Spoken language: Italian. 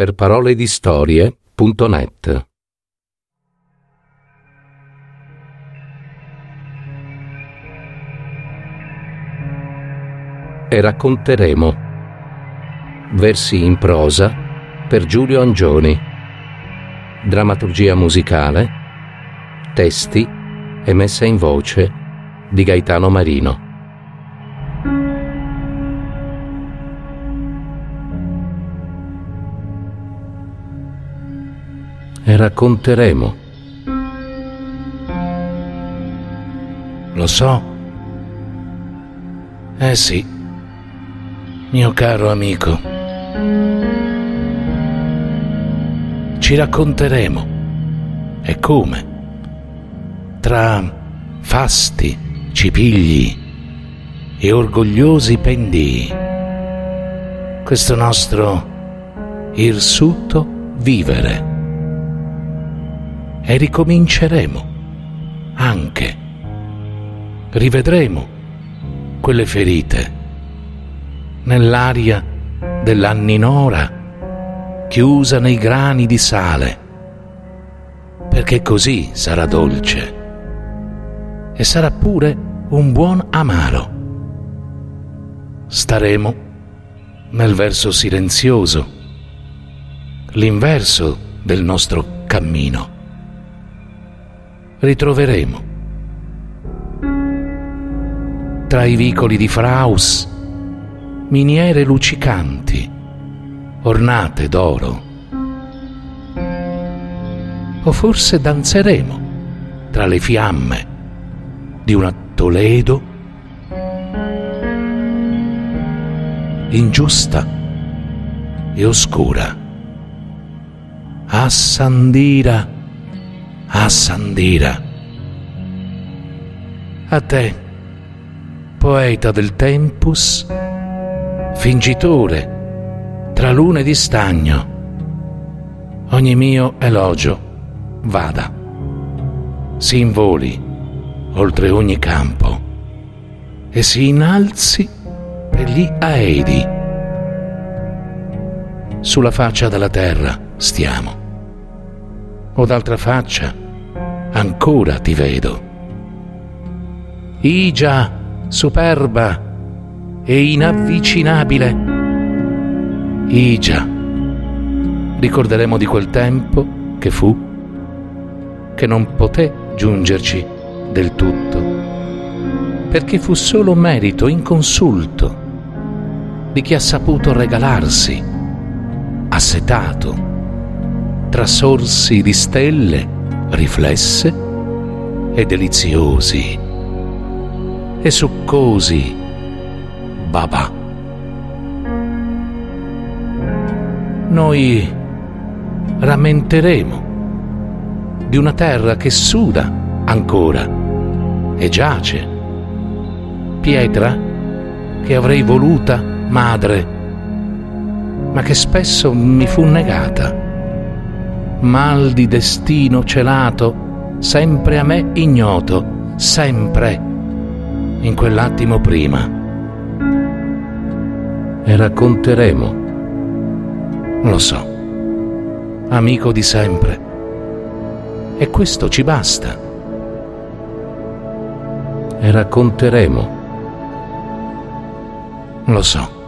per parole di storie.net E racconteremo versi in prosa per Giulio Angioni, drammaturgia musicale, testi e messa in voce di Gaetano Marino. E racconteremo. Lo so. Eh sì, mio caro amico. Ci racconteremo. E come? Tra fasti, cipigli e orgogliosi pendii. Questo nostro irsuto vivere e ricominceremo anche. Rivedremo quelle ferite nell'aria dell'anninora chiusa nei grani di sale, perché così sarà dolce e sarà pure un buon amaro. Staremo nel verso silenzioso, l'inverso del nostro cammino ritroveremo. Tra i vicoli di Fraus, miniere luccicanti, ornate d'oro. O forse danzeremo tra le fiamme di una Toledo ingiusta e oscura. A Sandira a Sandira. A te, poeta del tempus, fingitore tra lune di stagno, ogni mio elogio vada, si involi oltre ogni campo e si innalzi per gli Aedi. Sulla faccia della terra stiamo o d'altra faccia, ancora ti vedo. Igia, superba e inavvicinabile. Igia, ricorderemo di quel tempo che fu, che non poté giungerci del tutto, perché fu solo merito inconsulto di chi ha saputo regalarsi, assetato, tra sorsi di stelle riflesse e deliziosi e succosi babà. Noi rammenteremo di una terra che suda ancora e giace, pietra che avrei voluta madre, ma che spesso mi fu negata mal di destino celato, sempre a me ignoto, sempre in quell'attimo prima. E racconteremo. Lo so, amico di sempre. E questo ci basta. E racconteremo. Lo so.